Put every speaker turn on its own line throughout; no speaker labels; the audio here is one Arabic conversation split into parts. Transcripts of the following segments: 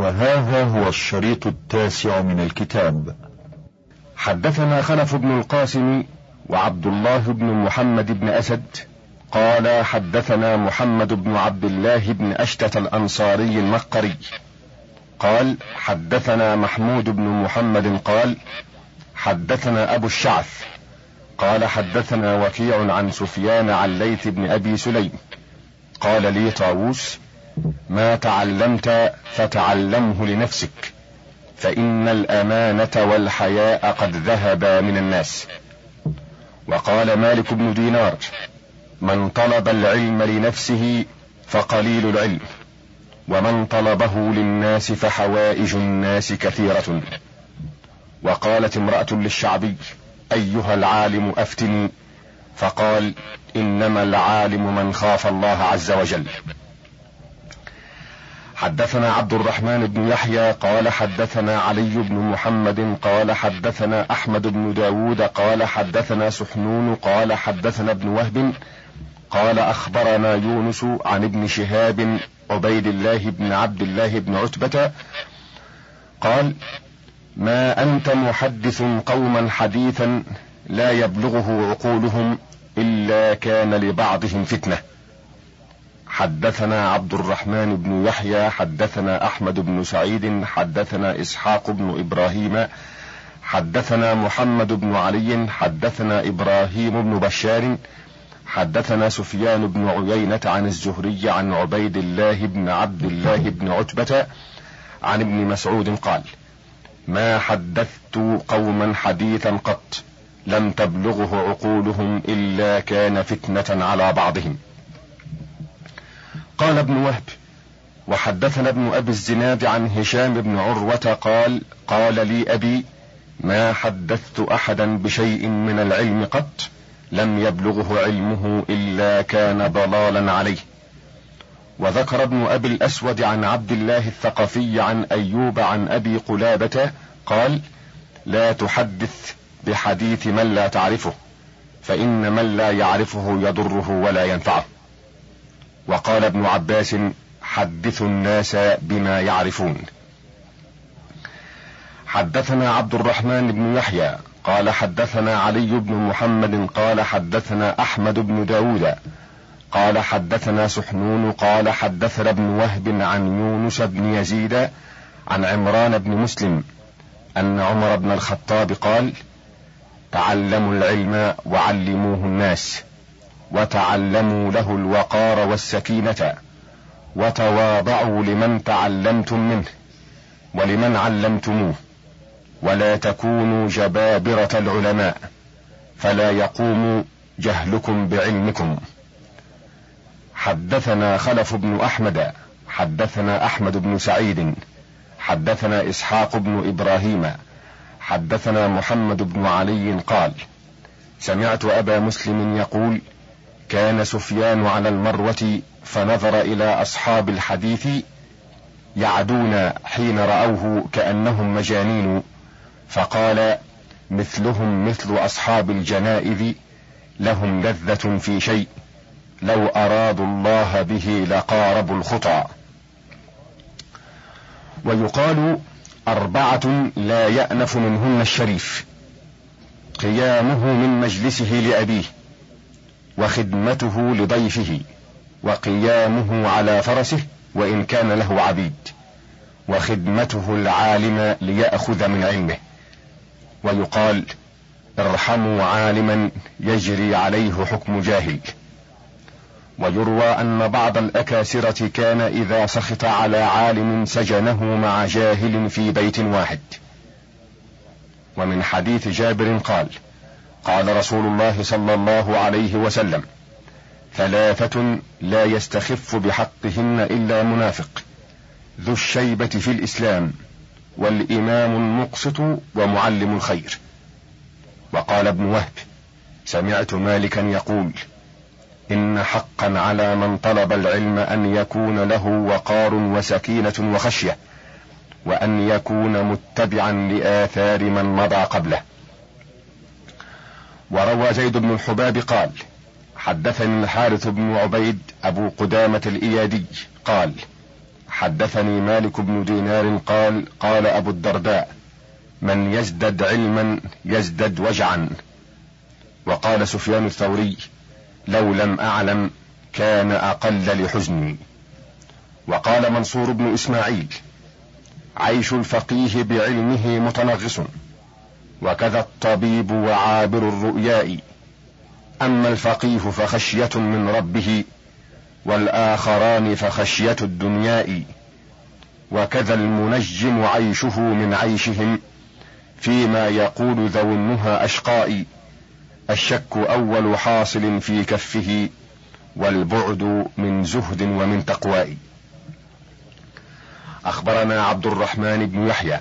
وهذا هو الشريط التاسع من الكتاب.
حدثنا خلف بن القاسم وعبد الله بن محمد بن أسد قال حدثنا محمد بن عبد الله بن أشتت الأنصاري المقري. قال حدثنا محمود بن محمد قال حدثنا أبو الشعث قال حدثنا وكيع عن سفيان عن ليث بن أبي سليم. قال لي طاووس ما تعلمت فتعلمه لنفسك فإن الأمانة والحياء قد ذهبا من الناس. وقال مالك بن دينار من طلب العلم لنفسه فقليل العلم ومن طلبه للناس فحوائج الناس كثيرة. وقالت امرأة للشعبي أيها العالم أفتني. فقال إنما العالم من خاف الله عز وجل. حدثنا عبد الرحمن بن يحيى قال حدثنا علي بن محمد قال حدثنا أحمد بن داود قال حدثنا سحنون قال حدثنا ابن وهب قال أخبرنا يونس عن ابن شهاب عبيد الله بن عبد الله بن عتبة قال ما أنت محدث قوما حديثا لا يبلغه عقولهم إلا كان لبعضهم فتنة. حدثنا عبد الرحمن بن يحيى حدثنا أحمد بن سعيد حدثنا إسحاق بن إبراهيم حدثنا محمد بن علي حدثنا إبراهيم بن بشار حدثنا سفيان بن عيينة عن الزهري عن عبيد الله بن عبد الله بن عتبة عن ابن مسعود قال: ما حدثت قوما حديثا قط لم تبلغه عقولهم إلا كان فتنة على بعضهم. قال ابن وهب وحدثنا ابن أبي الزناد عن هشام بن عروة قال قال لي أبي ما حدثت أحدا بشيء من العلم قط لم يبلغه علمه إلا كان ضلالا عليه. وذكر ابن أبي الأسود عن عبد الله الثقفي عن أيوب عن أبي قلابة قال لا تحدث بحديث من لا تعرفه فإن من لا يعرفه يضره ولا ينفعه. وقال ابن عباس حدثوا الناس بما يعرفون. حدثنا عبد الرحمن بن يحيى قال حدثنا علي بن محمد قال حدثنا أحمد بن داود قال حدثنا سحنون قال حدثنا ابن وهب عن يونس بن يزيد عن عمران بن مسلم أن عمر بن الخطاب قال تعلموا العلم وعلموه الناس وتعلموا له الوقار والسكينة وتواضعوا لمن تعلمتم منه ولمن علمتموه ولا تكونوا جبابرة العلماء فلا يقوم جهلكم بعلمكم. حدثنا خلف بن أحمد حدثنا أحمد بن سعيد حدثنا إسحاق بن إبراهيم حدثنا محمد بن علي قال سمعت أبا مسلم يقول كان سفيان على المروة فنظر إلى أصحاب الحديث يعدون حين رأوه كأنهم مجانين فقال مثلهم مثل أصحاب الجنائز لهم لذة في شيء لو أرادوا الله به لقاربوا الخطى. ويقال أربعة لا يأنف منهن الشريف قيامه من مجلسه لأبيه. وخدمته لضيفه وقيامه على فرسه وإن كان له عبيد وخدمته العالم ليأخذ من علمه. ويقال ارحموا عالما يجري عليه حكم جاهل. ويروى أن بعض الأكاسرة كان إذا سخط على عالم سجنه مع جاهل في بيت واحد. ومن حديث جابر قال قال رسول الله صلى الله عليه وسلم ثلاثة لا يستخف بحقهن إلا منافق ذو الشيبة في الإسلام والإمام المقسط ومعلم الخير. وقال ابن وهب سمعت مالكا يقول إن حقا على من طلب العلم أن يكون له وقار وسكينة وخشية وأن يكون متبعا لآثار من مضى قبله. وروى زيد بن الحباب قال حدثني الحارث بن عبيد أبو قدامة الإيادي قال حدثني مالك بن دينار قال قال أبو الدرداء من يزدد علما يزدد وجعا. وقال سفيان الثوري لو لم أعلم كان أقل لحزني. وقال منصور بن إسماعيل عيش الفقيه بعلمه متنغص. وكذا الطبيب وعابر الرؤياء. أما الفقيه فخشية من ربه والآخران فخشية الدنياء. وكذا المنجم عيشه من عيشهم فيما يقول ذو النهى أشقاء. الشك أول حاصل في كفه والبعد من زهد ومن تقواء أخبرنا عبد الرحمن بن يحيى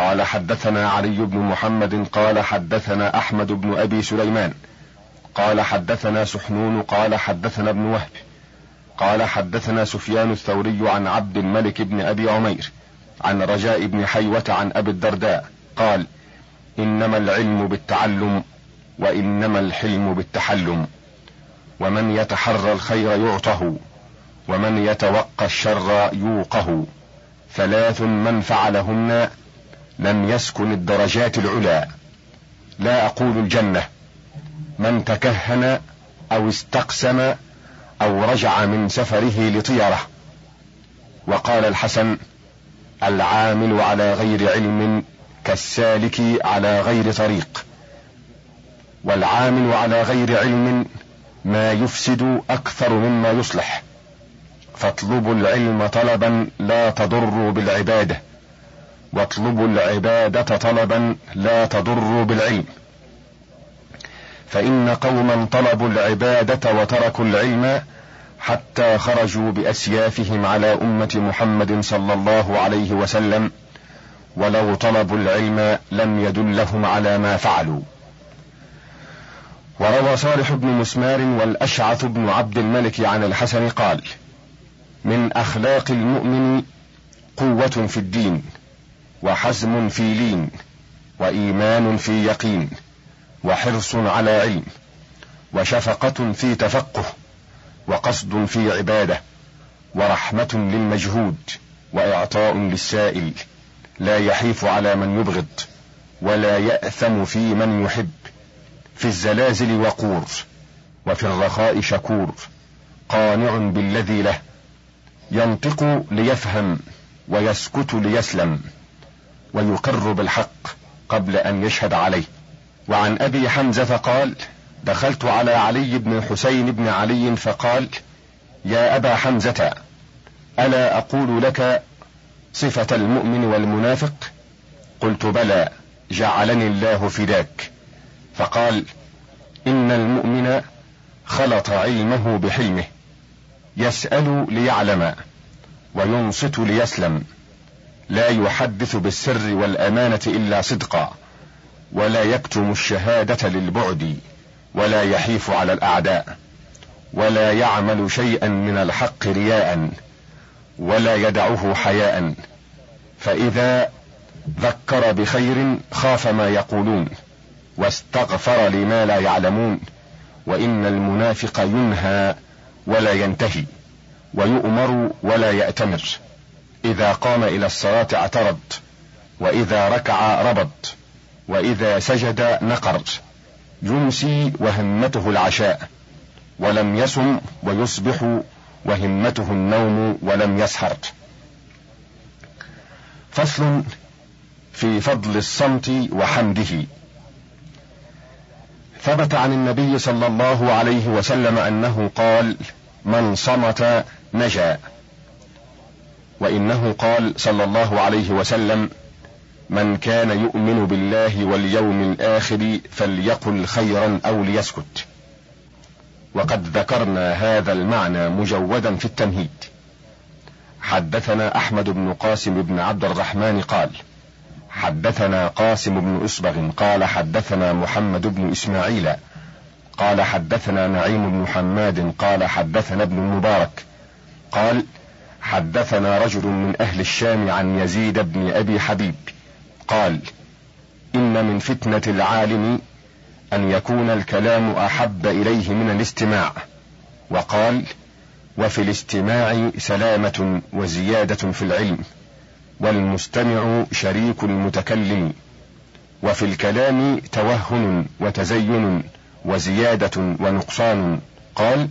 قال حدثنا علي بن محمد قال حدثنا أحمد بن أبي سليمان قال حدثنا سحنون قال حدثنا ابن وهب قال حدثنا سفيان الثوري عن عبد الملك بن أبي عمير عن رجاء بن حيوة عن أبي الدرداء قال إنما العلم بالتعلم وإنما الحلم بالتحلم ومن يتحرى الخير يعطه ومن يتوقى الشر يوقه ثلاث من فعلهن لم يسكن الدرجات العلى لا أقول الجنة. من تكهن أو استقسم أو رجع من سفره لطيرة. وقال الحسن العامل على غير علم كالسالك على غير طريق. والعامل على غير علم ما يفسد أكثر مما يصلح. فاطلبوا العلم طلبا لا تضروا بالعباده واطلبوا العبادة طلبا لا تضروا بالعلم. فإن قوما طلبوا العبادة وتركوا العلم حتى خرجوا بأسيافهم على أمة محمد صلى الله عليه وسلم ولو طلبوا العلم لم يدلهم على ما فعلوا. وروى صالح بن مسمار والأشعث بن عبد الملك عن الحسن قال من أخلاق المؤمن قوة في الدين. وحزم في لين وإيمان في يقين وحرص على علم وشفقة في تفقه وقصد في عبادة ورحمة للمجهود وإعطاء للسائل لا يحيف على من يبغض ولا يأثم في من يحب في الزلازل وقور وفي الرخاء شكور قانع بالذي له ينطق ليفهم ويسكت ليسلم. ويقر بالحق قبل أن يشهد عليه. وعن أبي حمزة قال دخلت على علي بن حسين بن علي فقال يا أبا حمزة ألا أقول لك صفة المؤمن والمنافق؟ قلت بلى جعلني الله فداك. فقال إن المؤمن خلط علمه بحلمه يسأل ليعلم وينصت ليسلم. لا يحدث بالسر والأمانة إلا صدقا ولا يكتم الشهادة للبعد ولا يحيف على الأعداء ولا يعمل شيئا من الحق رياء ولا يدعه حياء. فإذا ذكر بخير خاف ما يقولون واستغفر لما لا يعلمون وإن المنافق ينهى ولا ينتهي ويؤمر ولا يأتمر. إذا قام إلى الصلاة اعترض وإذا ركع ربض وإذا سجد نقر يمسي وهمته العشاء ولم يسم ويصبح وهمته النوم ولم يسهر. فصل في فضل الصمت وحمده. ثبت عن النبي صلى الله عليه وسلم أنه قال من صمت نجا وإنه قال صلى الله عليه وسلم من كان يؤمن بالله واليوم الآخر فليقل خيرا أو ليسكت. وقد ذكرنا هذا المعنى مجودا في التمهيد. حدثنا أحمد بن قاسم بن عبد الرحمن قال حدثنا قاسم بن أسبغ قال حدثنا محمد بن إسماعيل قال حدثنا نعيم بن حماد قال حدثنا ابن المبارك قال حدثنا رجل من أهل الشام عن يزيد بن أبي حبيب قال إن من فتنة العالم أن يكون الكلام أحب إليه من الاستماع. وقال وفي الاستماع سلامة وزيادة في العلم والمستمع شريك المتكلم وفي الكلام توهن وتزين وزيادة ونقصان. قال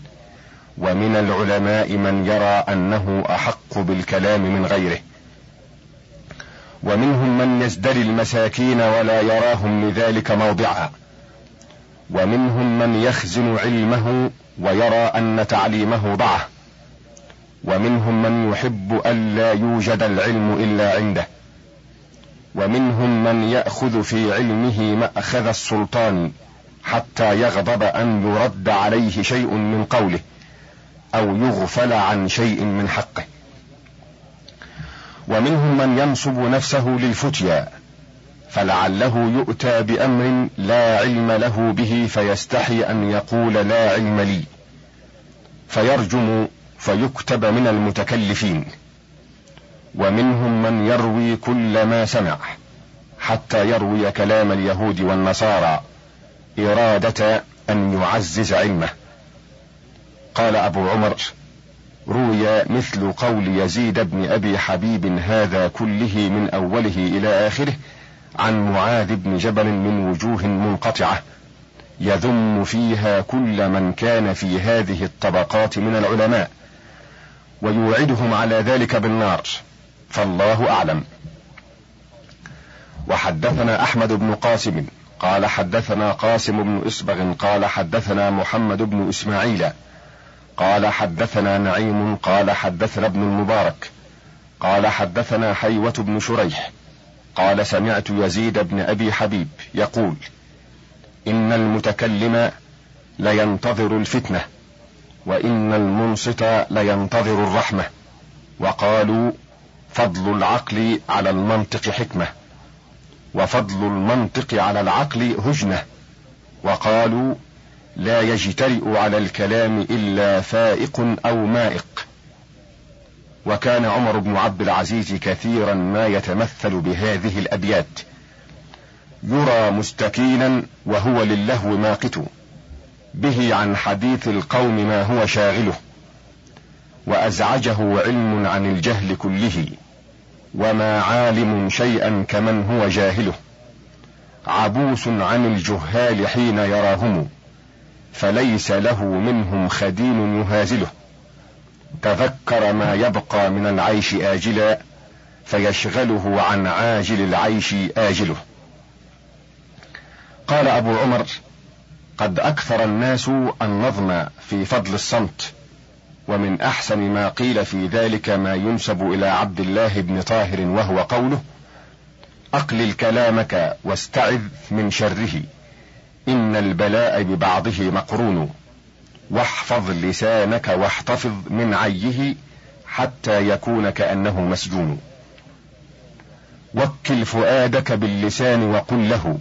ومن العلماء من يرى أنه أحق بالكلام من غيره. ومنهم من يزدري المساكين ولا يراهم لذلك موضعا. ومنهم من يخزن علمه ويرى أن تعليمه ضعه ومنهم من يحب ألا يوجد العلم إلا عنده. ومنهم من يأخذ في علمه مأخذ السلطان حتى يغضب أن يرد عليه شيء من قوله. أو يغفل عن شيء من حقه. ومنهم من ينصب نفسه للفتيا فلعله يؤتى بأمر لا علم له به فيستحي أن يقول لا علم لي. فيرجم فيكتب من المتكلفين. ومنهم من يروي كل ما سمع حتى يروي كلام اليهود والنصارى إرادة أن يعزز علمه. قال أبو عمر روي مثل قول يزيد بن أبي حبيب هذا كله من أوله إلى آخره عن معاذ بن جبل من وجوه منقطعة يذم فيها كل من كان في هذه الطبقات من العلماء ويوعدهم على ذلك بالنار فالله أعلم. وحدثنا أحمد بن قاسم قال حدثنا قاسم بن إسبغ قال حدثنا محمد بن إسماعيل قال حدثنا نعيم قال حدثنا ابن المبارك قال حدثنا حيوة بن شريح قال سمعت يزيد بن أبي حبيب يقول إن المتكلم لينتظر الفتنة وإن المنصت لينتظر الرحمة وقالوا فضل العقل على المنطق حكمة وفضل المنطق على العقل هجنة وقالوا لا يجترئ على الكلام إلا فائق أو مائق. وكان عمر بن عبد العزيز كثيرا ما يتمثل بهذه الأبيات. يرى مستكينا وهو للهو ماقت. به عن حديث القوم ما هو شاغله. وأزعجه علم عن الجهل كله. وما عالم شيئا كمن هو جاهله. عبوس عن الجهال حين يراهم. فليس له منهم خدين يهازله. تذكر ما يبقى من العيش آجلا فيشغله عن عاجل العيش آجله. قال أبو عمر قد أكثر الناس النظم في فضل الصمت ومن أحسن ما قيل في ذلك ما ينسب إلى عبد الله بن طاهر وهو قوله أقلل كلامك واستعذ من شره. إن البلاء ببعضه مقرون. واحفظ لسانك واحتفظ من عيه حتى يكون كأنه مسجون. وكل فؤادك باللسان وقل له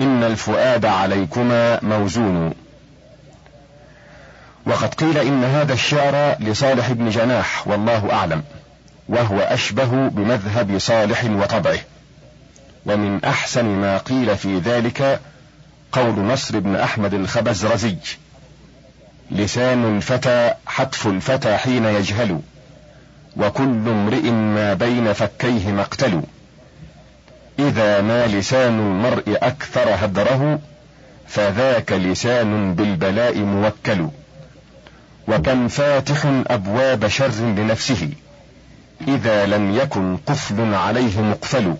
إن الفؤاد عليكما موزون. وقد قيل إن هذا الشعر لصالح بن جناح والله أعلم وهو أشبه بمذهب صالح وطبعه. ومن أحسن ما قيل في ذلك قول نصر بن أحمد الخبزرزي لسان الفتى حتف الفتى حين يجهل وكل امرئ ما بين فكيه مقتل إذا ما لسان المرء أكثر هدره فذاك لسان بالبلاء موكل. وكم فاتح أبواب شر لنفسه إذا لم يكن قفل عليه مقفل.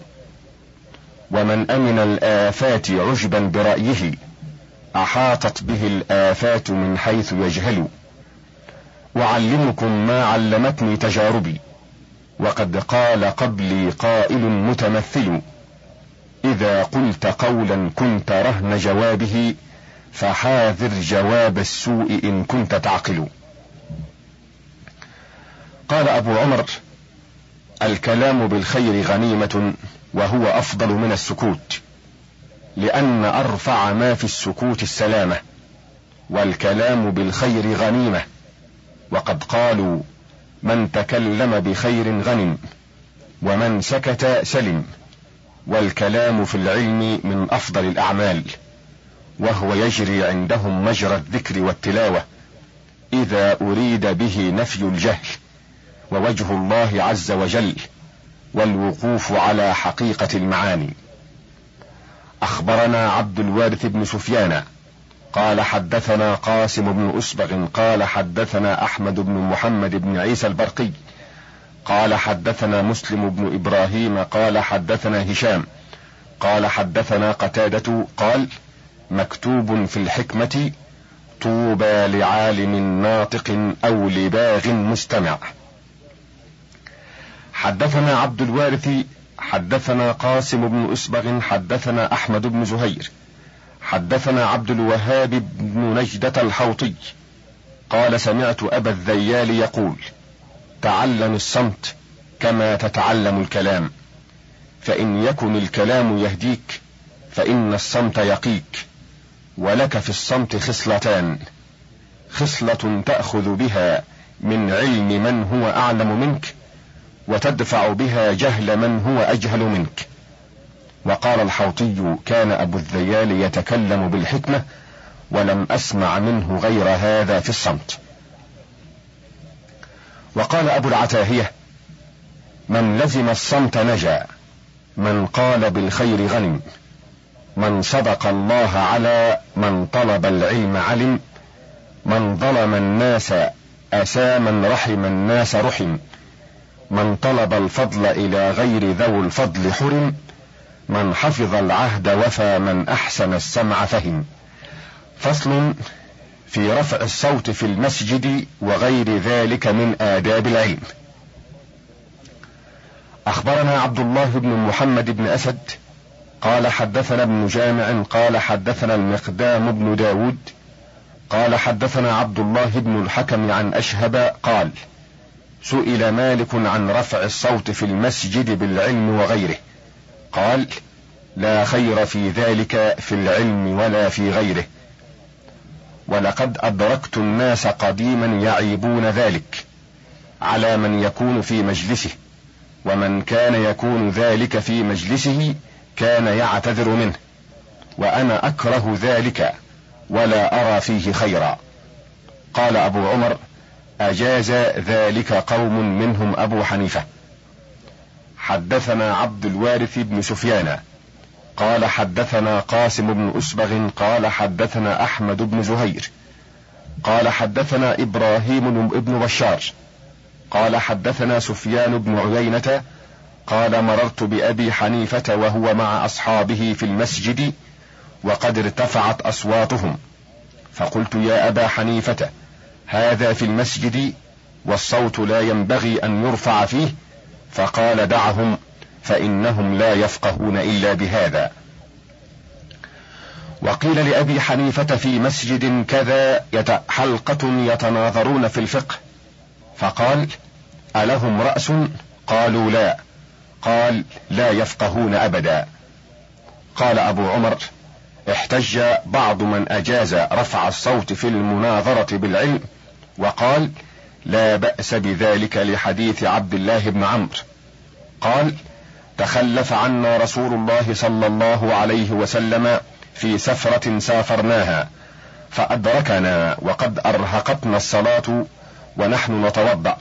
ومن أمن الآفات عجبا برأيه أحاطت به الآفات من حيث يجهل. أعلمكم ما علمتني تجاربي وقد قال قبلي قائل متمثل. إذا قلت قولا كنت رهن جوابه فحاذر جواب السوء إن كنت تعقل. قال أبو عمر الكلام بالخير غنيمة. وهو أفضل من السكوت لأن أرفع ما في السكوت السلامة والكلام بالخير غنيمة. وقد قالوا من تكلم بخير غنم ومن سكت سلم. والكلام في العلم من أفضل الأعمال وهو يجري عندهم مجرى الذكر والتلاوة إذا أريد به نفي الجهل ووجه الله عز وجل والوقوف على حقيقة المعاني. أخبرنا عبد الوارث بن سفيان قال حدثنا قاسم بن أسبغ قال حدثنا أحمد بن محمد بن عيسى البرقي قال حدثنا مسلم بن إبراهيم قال حدثنا هشام قال حدثنا قتادة قال مكتوب في الحكمة طوبى لعالم ناطق أو لباغ مستمع. حدثنا عبد الوارث حدثنا قاسم بن أسبغ حدثنا أحمد بن زهير حدثنا عبد الوهاب بن نجدة الحوطي. قال سمعت أبا الذيال يقول تعلم الصمت كما تتعلم الكلام. فإن يكن الكلام يهديك فإن الصمت يقيك ولك في الصمت خصلتان. خصلة تأخذ بها من علم من هو أعلم منك وتدفع بها جهل من هو أجهل منك. وقال الحوطي كان أبو الذيال يتكلم بالحكمة ولم أسمع منه غير هذا في الصمت. وقال أبو العتاهية من لزم الصمت نجا من قال بالخير غنم من صدق الله على من طلب العلم علم من ظلم الناس اسى من رحم الناس رحم. من طلب الفضل إلى غير ذوي الفضل حرم من حفظ العهد وفى من أحسن السمع فهم فصل في رفع الصوت في المسجد وغير ذلك من آداب العلم. أخبرنا عبد الله بن محمد بن أسد قال حدثنا ابن جامع قال حدثنا المقدام بن داود قال حدثنا عبد الله بن الحكم عن أشهب قال سئل مالك عن رفع الصوت في المسجد بالعلم وغيره. قال لا خير في ذلك في العلم ولا في غيره. ولقد أدركت الناس قديما يعيبون ذلك على من يكون في مجلسه ومن كان يكون ذلك في مجلسه كان يعتذر منه وأنا أكره ذلك ولا أرى فيه خيرا. قال أبو عمر أجاز ذلك قوم منهم أبو حنيفة. حدثنا عبد الوارث بن سفيان. قال حدثنا قاسم بن أسبغ قال حدثنا أحمد بن زهير. قال حدثنا إبراهيم بن بشار. قال حدثنا سفيان بن عيينة. قال مررت بأبي حنيفة وهو مع أصحابه في المسجد وقد ارتفعت أصواتهم. فقلت يا أبا حنيفة هذا في المسجد والصوت لا ينبغي أن يرفع فيه فقال دعهم فإنهم لا يفقهون إلا بهذا. وقيل لأبي حنيفة في مسجد كذا حلقة يتناظرون في الفقه فقال ألهم رأس؟ قالوا لا. قال لا يفقهون أبدا. قال أبو عمر احتج بعض من أجاز رفع الصوت في المناظرة بالعلم وقال لا بأس بذلك لحديث عبد الله بن عمرو. قال تخلف عنا رسول الله صلى الله عليه وسلم في سفرة سافرناها فأدركنا وقد أرهقتنا الصلاة ونحن نتوضأ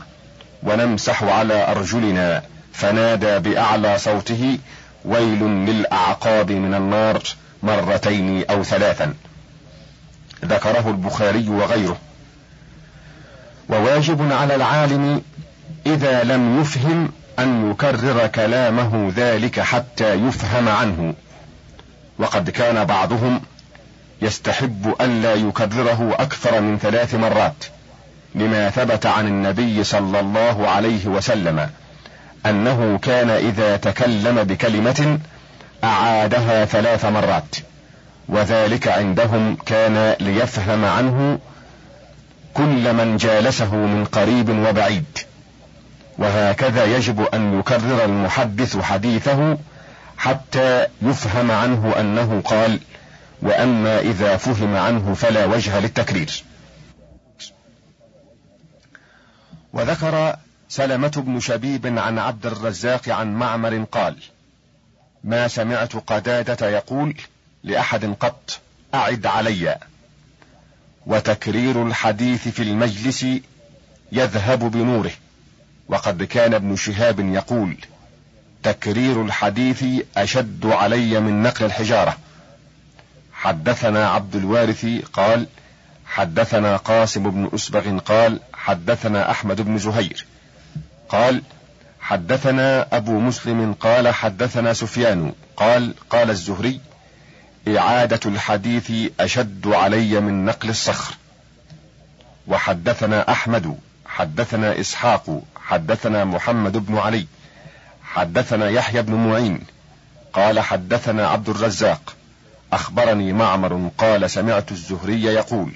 ونمسح على أرجلنا فنادى بأعلى صوته ويل للأعقاب من النار مرتين أو ثلاثا. ذكره البخاري وغيره. وواجب على العالم إذا لم يفهم أن يكرر كلامه ذلك حتى يفهم عنه. وقد كان بعضهم يستحب الا يكرره أكثر من ثلاث مرات لما ثبت عن النبي صلى الله عليه وسلم أنه كان إذا تكلم بكلمة أعادها ثلاث مرات وذلك عندهم كان ليفهم عنه كل من جالسه من قريب وبعيد. وهكذا يجب أن يكرر المحدث حديثه حتى يفهم عنه أنه قال وأما إذا فهم عنه فلا وجه للتكرير. وذكر سلمة بن شبيب عن عبد الرزاق عن معمر قال ما سمعت قدادة يقول لأحد قط أعد علي. وتكرير الحديث في المجلس يذهب بنوره. وقد كان ابن شهاب يقول تكرير الحديث أشد علي من نقل الحجارة. حدثنا عبد الوارث قال حدثنا قاسم بن أسبغ قال حدثنا أحمد بن زهير قال حدثنا أبو مسلم قال حدثنا سفيان قال قال الزهري إعادة الحديث أشد علي من نقل الصخر. وحدثنا أحمد حدثنا إسحاق حدثنا محمد بن علي حدثنا يحيى بن معين قال حدثنا عبد الرزاق أخبرني معمر قال سمعت الزهري يقول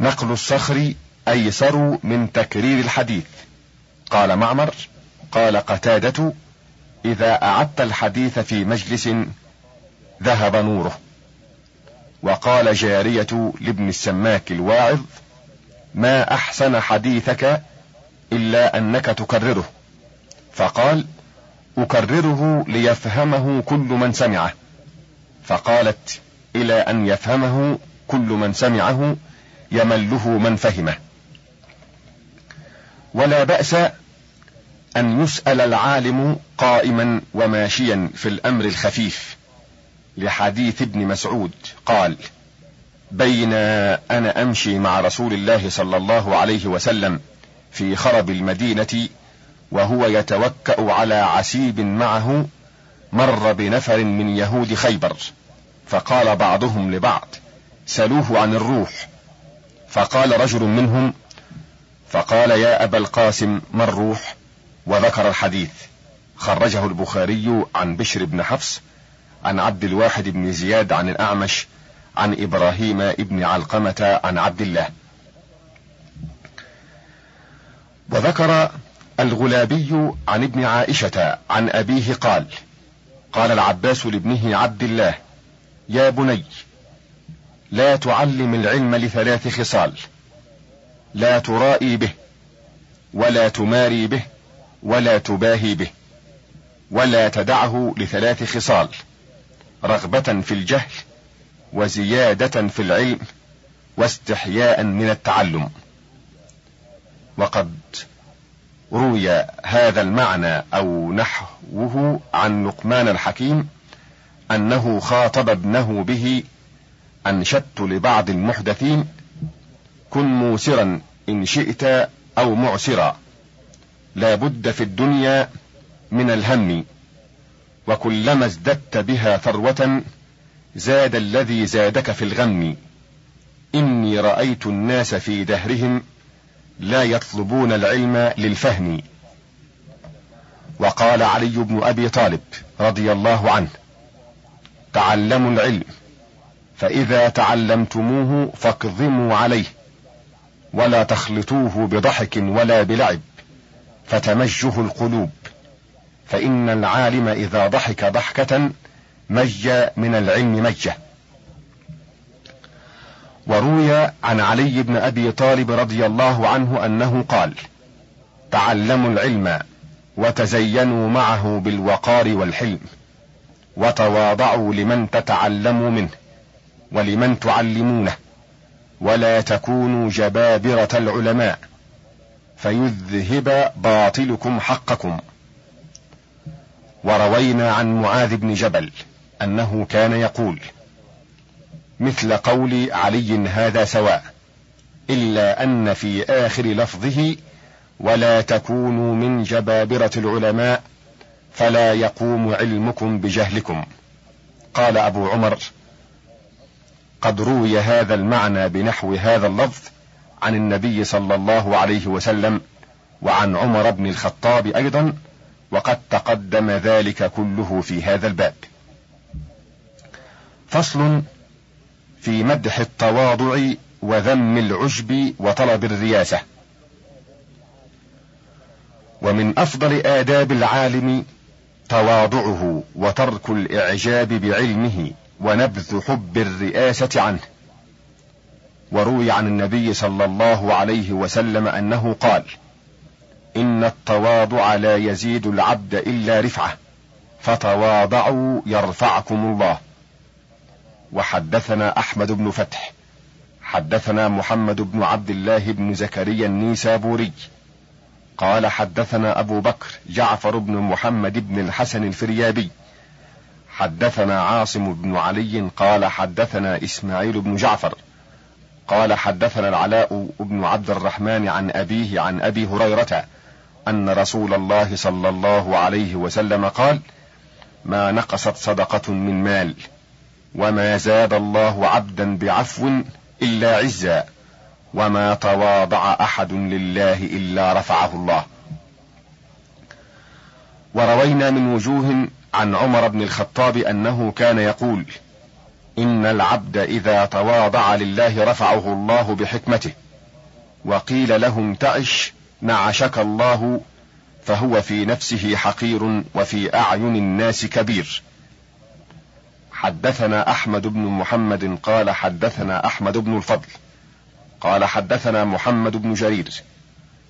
نقل الصخر أيسر من تكرير الحديث. قال معمر قال قتادة إذا أعدت الحديث في مجلس ذهب نوره. وقال جارية لابن السماك الواعظ ما أحسن حديثك إلا أنك تكرره. فقال أكرره ليفهمه كل من سمعه. فقالت إلى أن يفهمه كل من سمعه يمله من فهمه. ولا بأس أن يسأل العالم قائما وماشيا في الأمر الخفيف. لحديث ابن مسعود قال بين أنا أمشي مع رسول الله صلى الله عليه وسلم في خرب المدينة وهو يتوكأ على عسيب معه مر بنفر من يهود خيبر فقال بعضهم لبعض سلوه عن الروح. فقال رجل منهم فقال يا أبا القاسم ما الروح؟ وذكر الحديث. خرجه البخاري عن بشر بن حفص عن عبد الواحد بن زياد عن الأعمش عن إبراهيم ابن علقمة عن عبد الله. وذكر الغلابي عن ابن عائشة عن أبيه قال قال العباس لابنه عبد الله يا بني لا تعلم العلم لثلاث خصال لا ترائي به ولا تماري به ولا تباهي به ولا تدعه لثلاث خصال. رغبة في الجهل وزيادة في العلم واستحياء من التعلم. وقد روي هذا المعنى أو نحوه عن لقمان الحكيم أنه خاطب ابنه به أنشدت لبعض المحدثين كن موسرا إن شئت أو معسرا لا بد في الدنيا من الهم وكلما ازددت بها ثروة زاد الذي زادك في الغم. إني رأيت الناس في دهرهم لا يطلبون العلم للفهم. وقال علي بن أبي طالب رضي الله عنه تعلموا العلم فإذا تعلمتموه فاكظموا عليه ولا تخلطوه بضحك ولا بلعب فتمجه القلوب. فإن العالم إذا ضحك ضحكة مج من العلم مجه وروي عن علي بن أبي طالب رضي الله عنه أنه قال تعلموا العلم وتزينوا معه بالوقار والحلم وتواضعوا لمن تتعلموا منه ولمن تعلمونه ولا تكونوا جبابرة العلماء فيذهب باطلكم حقكم. وروينا عن معاذ بن جبل أنه كان يقول مثل قول علي هذا سواء إلا أن في آخر لفظه ولا تكونوا من جبابرة العلماء فلا يقوم علمكم بجهلكم. قال أبو عمر قد روي هذا المعنى بنحو هذا اللفظ عن النبي صلى الله عليه وسلم وعن عمر بن الخطاب أيضا وقد تقدم ذلك كله في هذا الباب. فصل في مدح التواضع وذم العجب وطلب الرياسة. ومن أفضل آداب العالم تواضعه وترك الإعجاب بعلمه ونبذ حب الرئاسة عنه. وروي عن النبي صلى الله عليه وسلم أنه قال إن التواضع لا يزيد العبد إلا رفعه فتواضعوا يرفعكم الله. وحدثنا أحمد بن فتح حدثنا محمد بن عبد الله بن زكريا النيسابوري قال حدثنا أبو بكر جعفر بن محمد بن الحسن الفريابي حدثنا عاصم بن علي قال حدثنا إسماعيل بن جعفر قال حدثنا العلاء بن عبد الرحمن عن أبيه عن أبي هريرة أن رسول الله صلى الله عليه وسلم قال ما نقصت صدقة من مال وما زاد الله عبدا بعفو إلا عزا وما تواضع أحد لله إلا رفعه الله. وروينا من وجوه عن عمر بن الخطاب أنه كان يقول إن العبد إذا تواضع لله رفعه الله بحكمته وقيل له انتعش نعشك الله فهو في نفسه حقير وفي أعين الناس كبير. حدثنا أحمد بن محمد قال حدثنا أحمد بن الفضل قال حدثنا محمد بن جرير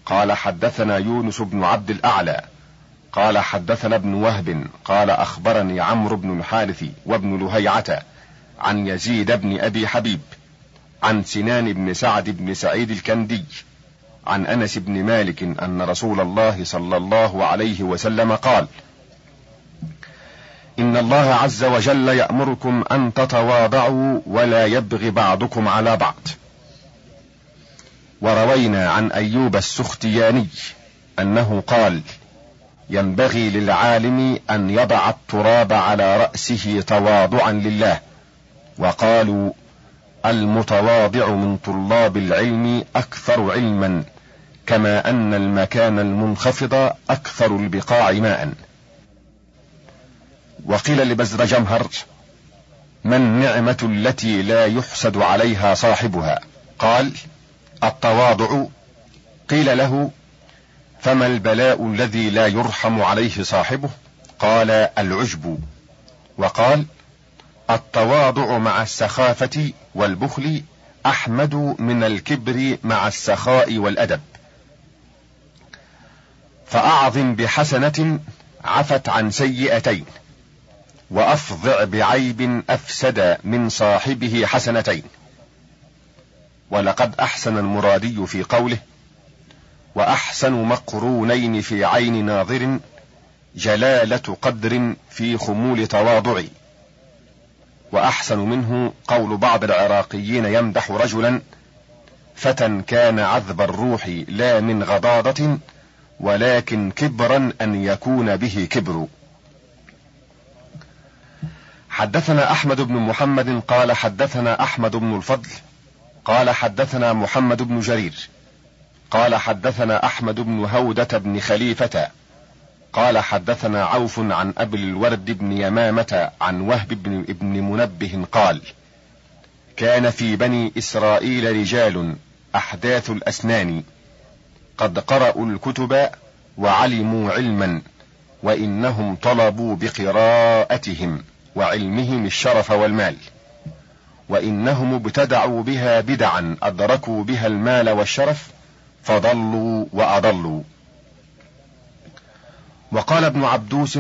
قال حدثنا يونس بن عبد الأعلى قال حدثنا ابن وهب قال أخبرني عمرو بن الحارث وابن لهيعة عن يزيد بن أبي حبيب عن سنان بن سعد بن سعيد الكندي عن أنس بن مالك أن رسول الله صلى الله عليه وسلم قال إن الله عز وجل يأمركم أن تتواضعوا ولا يبغي بعضكم على بعض. وروينا عن أيوب السختياني أنه قال ينبغي للعالم أن يضع التراب على رأسه تواضعا لله. وقالوا المتواضع من طلاب العلم أكثر علما. كما أن المكان المنخفض أكثر البقاع ماء. وقيل لبزر جمهر ما النعمه التي لا يحسد عليها صاحبها؟ قال التواضع. قيل له فما البلاء الذي لا يرحم عليه صاحبه؟ قال العجب. وقال التواضع مع السخافة والبخل أحمد من الكبر مع السخاء والأدب. فأعظم بحسنة عفت عن سيئتين وافظع بعيب أفسد من صاحبه حسنتين. ولقد أحسن المرادي في قوله وأحسن مقرونين في عين ناظر جلالة قدر في خمول تواضع. وأحسن منه قول بعض العراقيين يمدح رجلا فتى كان عذب الروح لا من غضاضة ولكن كبرا أن يكون به كبر. حدثنا أحمد بن محمد قال حدثنا أحمد بن الفضل قال حدثنا محمد بن جرير قال حدثنا أحمد بن هودة بن خليفة قال حدثنا عوف عن أبي الورد بن يمامة عن وهب بن ابن منبه قال كان في بني إسرائيل رجال أحداث الأسنان قد قرأوا الكتب وعلموا علما وإنهم طلبوا بقراءتهم وعلمهم الشرف والمال. وإنهم ابتدعوا بها بدعا أدركوا بها المال والشرف فضلوا وأضلوا. وقال ابن عبدوس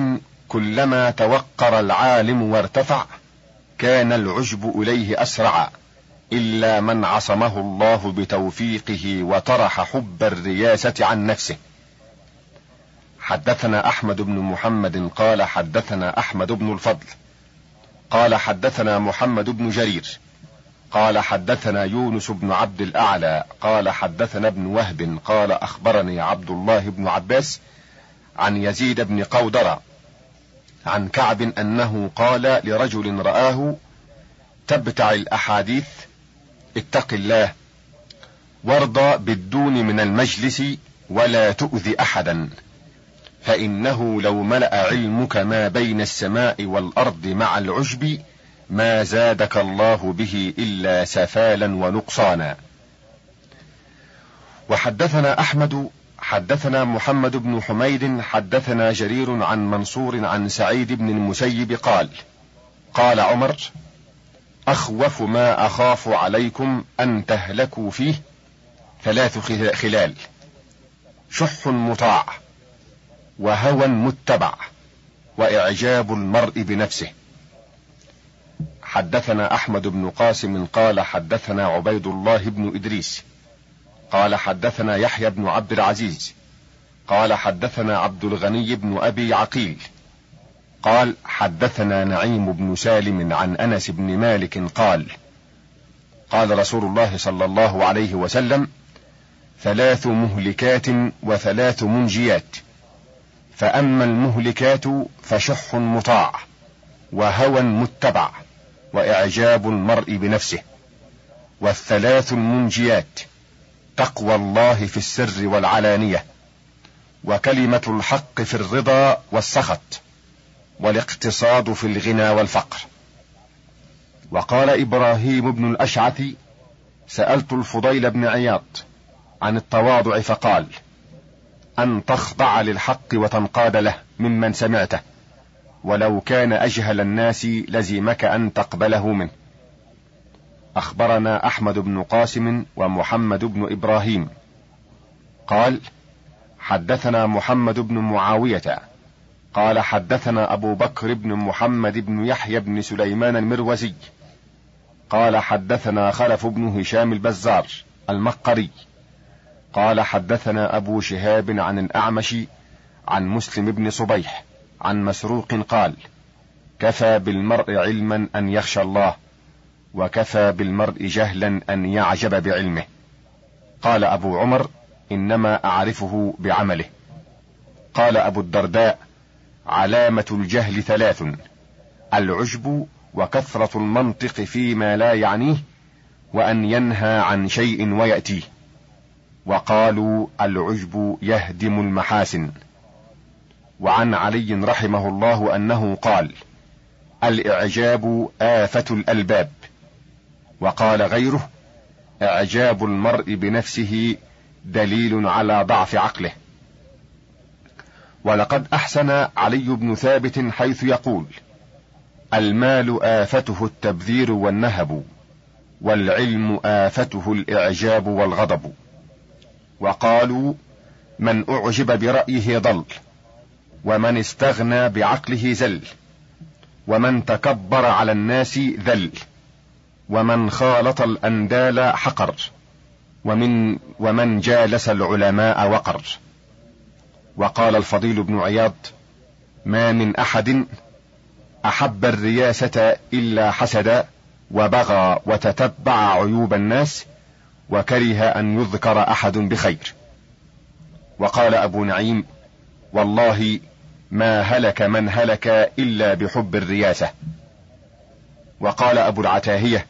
كلما توقر العالم وارتفع كان العجب إليه أسرع. إلا من عصمه الله بتوفيقه وطرح حب الرياسة عن نفسه. حدثنا أحمد بن محمد قال حدثنا أحمد بن الفضل. قال حدثنا محمد بن جرير. قال حدثنا يونس بن عبد الأعلى. قال حدثنا ابن وهب. قال أخبرني عبد الله بن عباس عن يزيد بن قودر عن كعب أنه قال لرجل رآه تبتع الأحاديث اتق الله وارضى بالدون من المجلس ولا تؤذي أحدا. فإنه لو ملأ علمك ما بين السماء والأرض مع العجب ما زادك الله به إلا سفالا ونقصانا. وحدثنا أحمد حدثنا محمد بن حميد حدثنا جرير عن منصور عن سعيد بن المسيب قال قال عمر أخوف ما أخاف عليكم أن تهلكوا فيه ثلاث خلال. شح مطاع وهوى متبع وإعجاب المرء بنفسه. حدثنا أحمد بن قاسم قال حدثنا عبيد الله بن إدريس قال حدثنا يحيى بن عبد العزيز قال حدثنا عبد الغني بن أبي عقيل قال حدثنا نعيم بن سالم عن أنس بن مالك قال قال رسول الله صلى الله عليه وسلم ثلاث مهلكات وثلاث منجيات فأما المهلكات فشح مطاع وهوى متبع وإعجاب المرء بنفسه والثلاث المنجيات تقوى الله في السر والعلانية وكلمة الحق في الرضا والسخط. والاقتصاد في الغنى والفقر. وقال إبراهيم بن الأشعث سألت الفضيل بن عياض عن التواضع فقال أن تخضع للحق وتنقاد له ممن سمعته ولو كان أجهل الناس لزمك أن تقبله منه. أخبرنا أحمد بن قاسم ومحمد بن إبراهيم. قال حدثنا محمد بن معاوية قال حدثنا أبو بكر بن محمد بن يحيى بن سليمان المروزي. قال حدثنا خلف بن هشام البزار المقري. قال حدثنا أبو شهاب عن الأعمش عن مسلم بن صبيح عن مسروق قال كفى بالمرء علما أن يخشى الله وكفى بالمرء جهلا أن يعجب بعلمه قال أبو عمر إنما أعرفه بعمله قال أبو الدرداء علامة الجهل ثلاث العجب وكثرة المنطق فيما لا يعنيه وأن ينهى عن شيء ويأتيه. وقالوا العجب يهدم المحاسن. وعن علي رحمه الله أنه قال الإعجاب آفة الألباب. وقال غيره إعجاب المرء بنفسه دليل على ضعف عقله. ولقد أحسن علي بن ثابت حيث يقول المال آفته التبذير والنهب والعلم آفته الإعجاب والغضب. وقالوا من أعجب برأيه ضل ومن استغنى بعقله زل ومن تكبر على الناس ذل ومن خالط الأندال حقر ومن ومن جالس العلماء وقر. وقال الفضيل بن عياض ما من أحد أحب الرياسة إلا حسد وبغى وتتبع عيوب الناس وكره أن يذكر أحد بخير. وقال أبو نعيم والله ما هلك من هلك إلا بحب الرياسة. وقال أبو العتاهية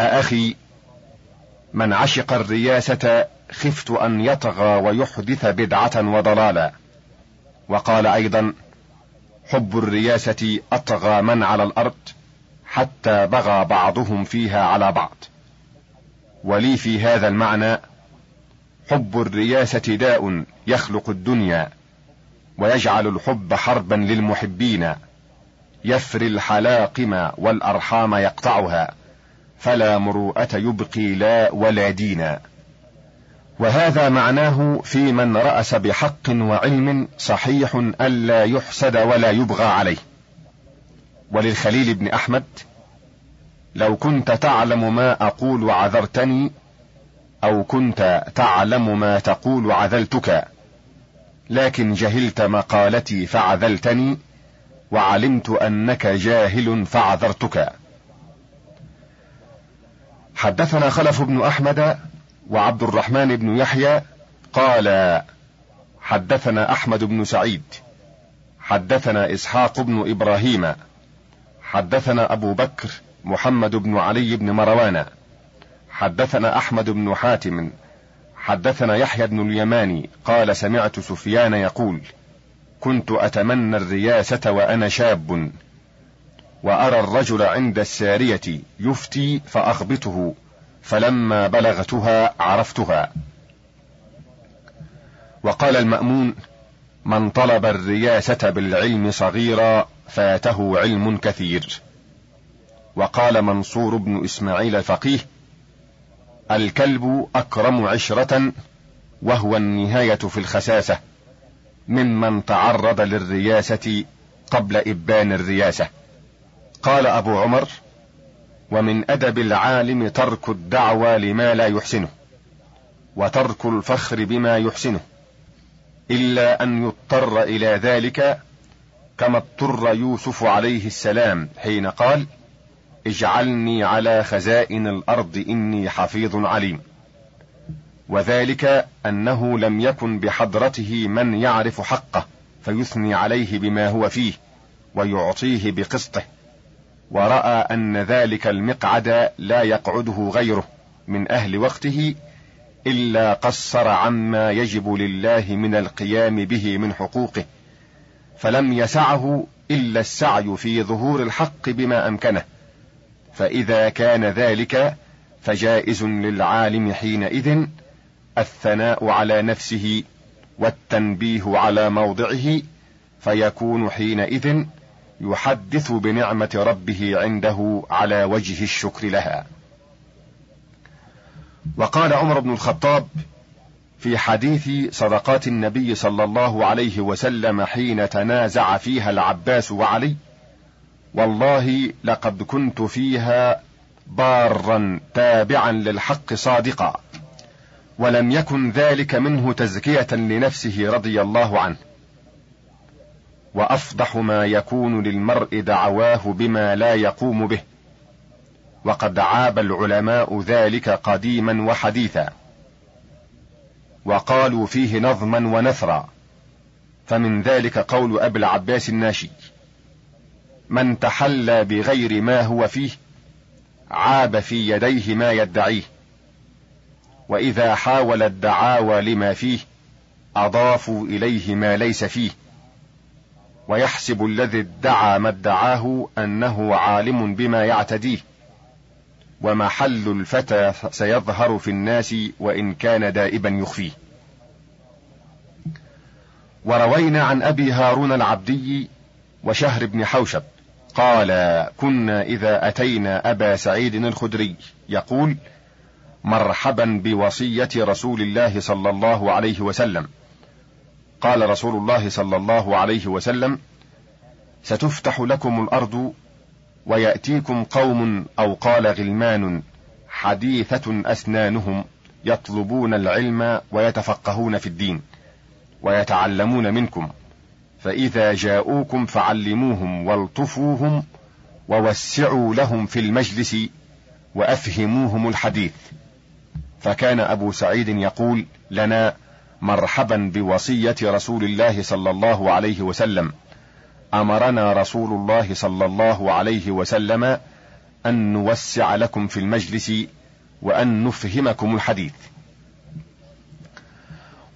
أأخي من عشق الرياسة خفت أن يطغى ويحدث بدعة وضلالا. وقال أيضا حب الرياسة أطغى من على الأرض حتى بغى بعضهم فيها على بعض. ولي في هذا المعنى حب الرياسة داء يخلق الدنيا ويجعل الحب حربا للمحبين يفري الحلاقم والأرحام يقطعها فلا مروءة يبقي لا ولا دينا. وهذا معناه في من رأس بحق وعلم صحيح الا يحسد ولا يبغى عليه. وللخليل بن أحمد لو كنت تعلم ما أقول عذرتني أو كنت تعلم ما تقول عذلتك لكن جهلت مقالتي فعذلتني وعلمت أنك جاهل فعذرتك. حدثنا خلف بن أحمد وعبد الرحمن بن يحيى قال حدثنا أحمد بن سعيد حدثنا إسحاق بن إبراهيم حدثنا أبو بكر محمد بن علي بن مروان حدثنا أحمد بن حاتم حدثنا يحيى بن اليماني قال سمعت سفيان يقول كنت أتمنى الرياسة وأنا شاب وأرى الرجل عند السارية يفتي فأخبطه. فلما بلغتها عرفتها. وقال المأمون من طلب الرياسة بالعلم صغيرا فاته علم كثير. وقال منصور بن إسماعيل الفقيه الكلب أكرم عشرة وهو النهاية في الخساسة ممن تعرض للرياسة قبل إبان الرياسة. قال أبو عمر ومن أدب العالم ترك الدعوى لما لا يحسنه وترك الفخر بما يحسنه إلا أن يضطر إلى ذلك كما اضطر يوسف عليه السلام حين قال اجعلني على خزائن الأرض إني حفيظ عليم وذلك أنه لم يكن بحضرته من يعرف حقه فيثني عليه بما هو فيه ويعطيه بقسطه. ورأى أن ذلك المقعد لا يقعده غيره من أهل وقته إلا قصر عما يجب لله من القيام به من حقوقه فلم يسعه إلا السعي في ظهور الحق بما أمكنه فإذا كان ذلك فجائز للعالم حينئذ الثناء على نفسه والتنبيه على موضعه فيكون حينئذ يحدث بنعمة ربه عنده على وجه الشكر لها. وقال عمر بن الخطاب في حديث صدقات النبي صلى الله عليه وسلم حين تنازع فيها العباس وعلي والله لقد كنت فيها بارا تابعا للحق صادقا ولم يكن ذلك منه تزكية لنفسه رضي الله عنه. وأفضح ما يكون للمرء دعواه بما لا يقوم به. وقد عاب العلماء ذلك قديما وحديثا. وقالوا فيه نظما ونثرا. فمن ذلك قول أبي العباس الناشي من تحلى بغير ما هو فيه عاب في يديه ما يدعيه. وإذا حاول الدعاوى لما فيه أضافوا إليه ما ليس فيه. ويحسب الذي ادعى ما ادعاه أنه عالم بما يعتديه. ومحل الفتى سيظهر في الناس وإن كان دائبا يخفيه. وروينا عن أبي هارون العبدي وشهر بن حوشب قال كنا إذا أتينا أبا سعيد الخدري يقول مرحبا بوصية رسول الله صلى الله عليه وسلم. قال رسول الله صلى الله عليه وسلم ستفتح لكم الأرض ويأتيكم قوم أو قال غلمان حديثة أسنانهم يطلبون العلم ويتفقهون في الدين ويتعلمون منكم فإذا جاءوكم فعلموهم والطفوهم ووسعوا لهم في المجلس وأفهموهم الحديث. فكان أبو سعيد يقول لنا مرحبا بوصية رسول الله صلى الله عليه وسلم. أمرنا رسول الله صلى الله عليه وسلم أن نوسع لكم في المجلس وأن نفهمكم الحديث.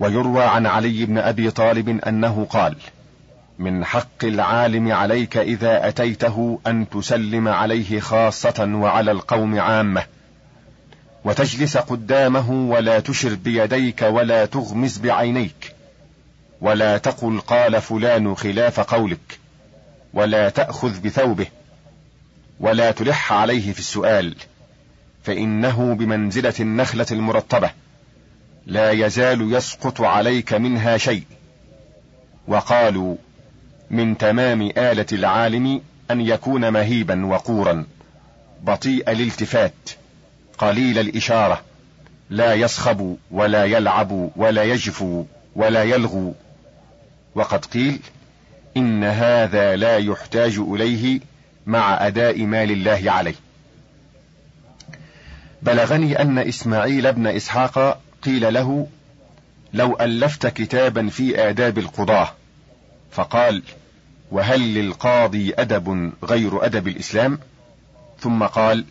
ويروى عن علي بن أبي طالب أنه قال من حق العالم عليك إذا أتيته أن تسلم عليه خاصة وعلى القوم عامة. وتجلس قدامه ولا تشر بيديك ولا تغمز بعينيك ولا تقل قال فلان خلاف قولك ولا تأخذ بثوبه ولا تلح عليه في السؤال فإنه بمنزلة النخلة المرطبة لا يزال يسقط عليك منها شيء. وقالوا من تمام آلة العالم أن يكون مهيبا وقورا بطيء الالتفات. قليل الإشارة. لا يصخب ولا يلعب ولا يجفو ولا يلغو. وقد قيل إن هذا لا يحتاج إليه مع أداء مال الله عليه. بلغني أن إسماعيل بن إسحاق قيل له لو ألفت كتابا في آداب القضاة. فقال وهل للقاضي أدب غير أدب الإسلام؟ ثم قال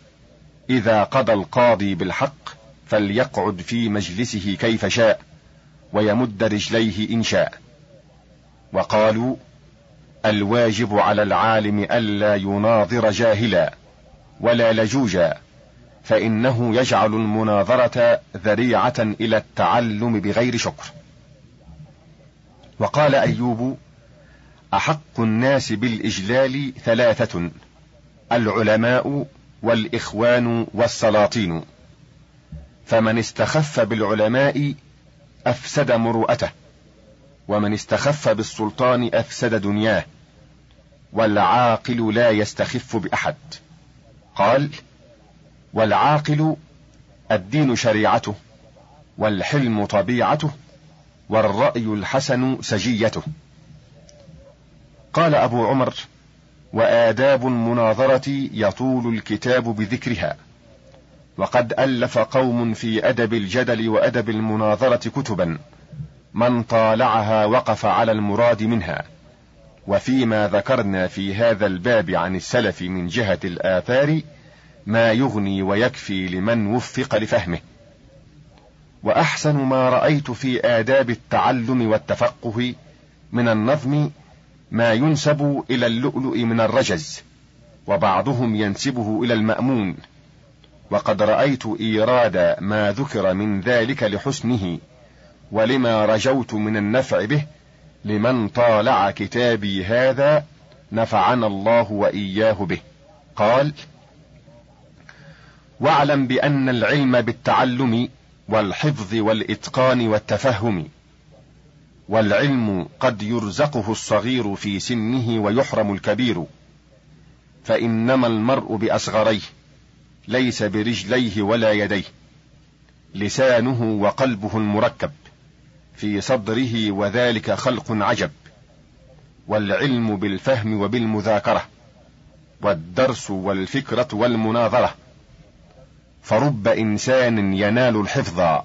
إذا قضى القاضي بالحق فليقعد في مجلسه كيف شاء ويمد رجليه إن شاء. وقالوا الواجب على العالم ألا يناظر جاهلا ولا لجوجا فإنه يجعل المناظرة ذريعة إلى التعلم بغير شكر. وقال أيوب أحق الناس بالإجلال ثلاثة العلماء والإخوان والسلاطين. فمن استخف بالعلماء أفسد مروءته ومن استخف بالسلطان أفسد دنياه والعاقل لا يستخف بأحد. قال والعاقل الدين شريعته والحلم طبيعته والرأي الحسن سجيته. قال أبو عمر وآداب المناظرة يطول الكتاب بذكرها. وقد ألف قوم في أدب الجدل وأدب المناظرة كتبا. من طالعها وقف على المراد منها. وفيما ذكرنا في هذا الباب عن السلف من جهة الآثار ما يغني ويكفي لمن وفق لفهمه. وأحسن ما رأيت في آداب التعلم والتفقه من النظم ما ينسب إلى اللؤلؤ من الرجز وبعضهم ينسبه إلى المأمون. وقد رأيت إيراد ما ذكر من ذلك لحسنه ولما رجوت من النفع به لمن طالع كتابي هذا نفعنا الله وإياه به. قال واعلم بأن العلم بالتعلم والحفظ والإتقان والتفهم. والعلم قد يرزقه الصغير في سنه ويحرم الكبير. فإنما المرء بأصغريه ليس برجليه ولا يديه. لسانه وقلبه المركب في صدره وذلك خلق عجب. والعلم بالفهم وبالمذاكرة والدرس والفكرة والمناظرة. فرب إنسان ينال الحفظ.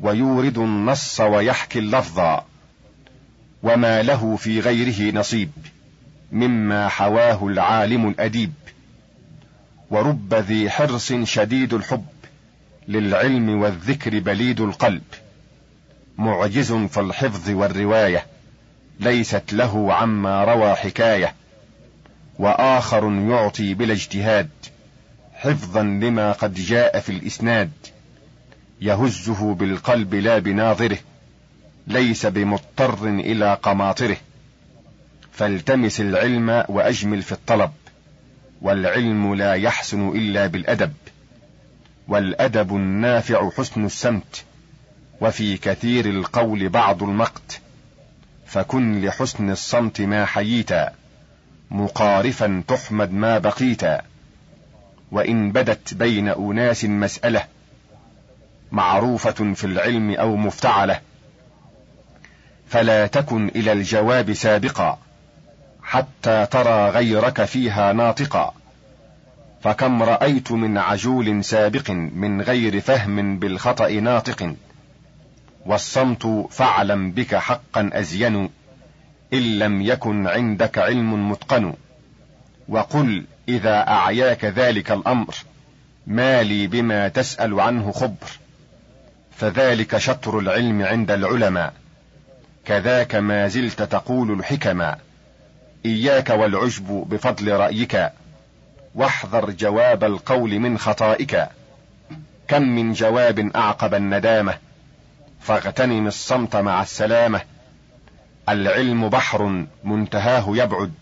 ويورد النص ويحكي اللفظ وما له في غيره نصيب مما حواه العالم الأديب ورب ذي حرص شديد الحب للعلم والذكر بليد القلب معجز في الحفظ والرواية ليست له عما روى حكاية وآخر يعطي بلا اجتهاد حفظا لما قد جاء في الإسناد يهزه بالقلب لا بناظره ليس بمضطر إلى قماطره. فالتمس العلم وأجمل في الطلب والعلم لا يحسن إلا بالأدب. والأدب النافع حسن السمت وفي كثير القول بعض المقت. فكن لحسن الصمت ما حييتا مقارفا تحمد ما بقيتا. وإن بدت بين أناس مسألة معروفة في العلم أو مفتعلة. فلا تكن إلى الجواب سابقا حتى ترى غيرك فيها ناطقا. فكم رأيت من عجول سابق من غير فهم بالخطأ ناطق. والصمت فاعلم بك حقا أزين إن لم يكن عندك علم متقن. وقل إذا أعياك ذلك الأمر ما لي بما تسأل عنه خبر. فذلك شطر العلم عند العلماء. كذاك ما زلت تقول الحكما. إياك والعجب بفضل رأيك. واحذر جواب القول من خطائك. كم من جواب أعقب الندامة. فاغتنم الصمت مع السلامة. العلم بحر منتهاه يبعد.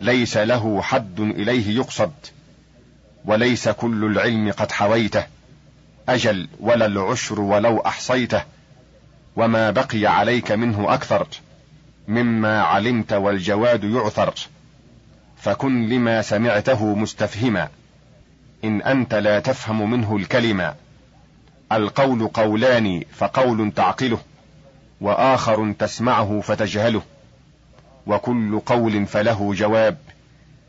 ليس له حد إليه يقصد. وليس كل العلم قد حويته. أجل ولا العشر ولو أحصيته وما بقي عليك منه أكثر مما علمت والجواد يعثر فكن لما سمعته مستفهما إن أنت لا تفهم منه الكلمة. القول قولان فقول تعقله وآخر تسمعه فتجهله وكل قول فله جواب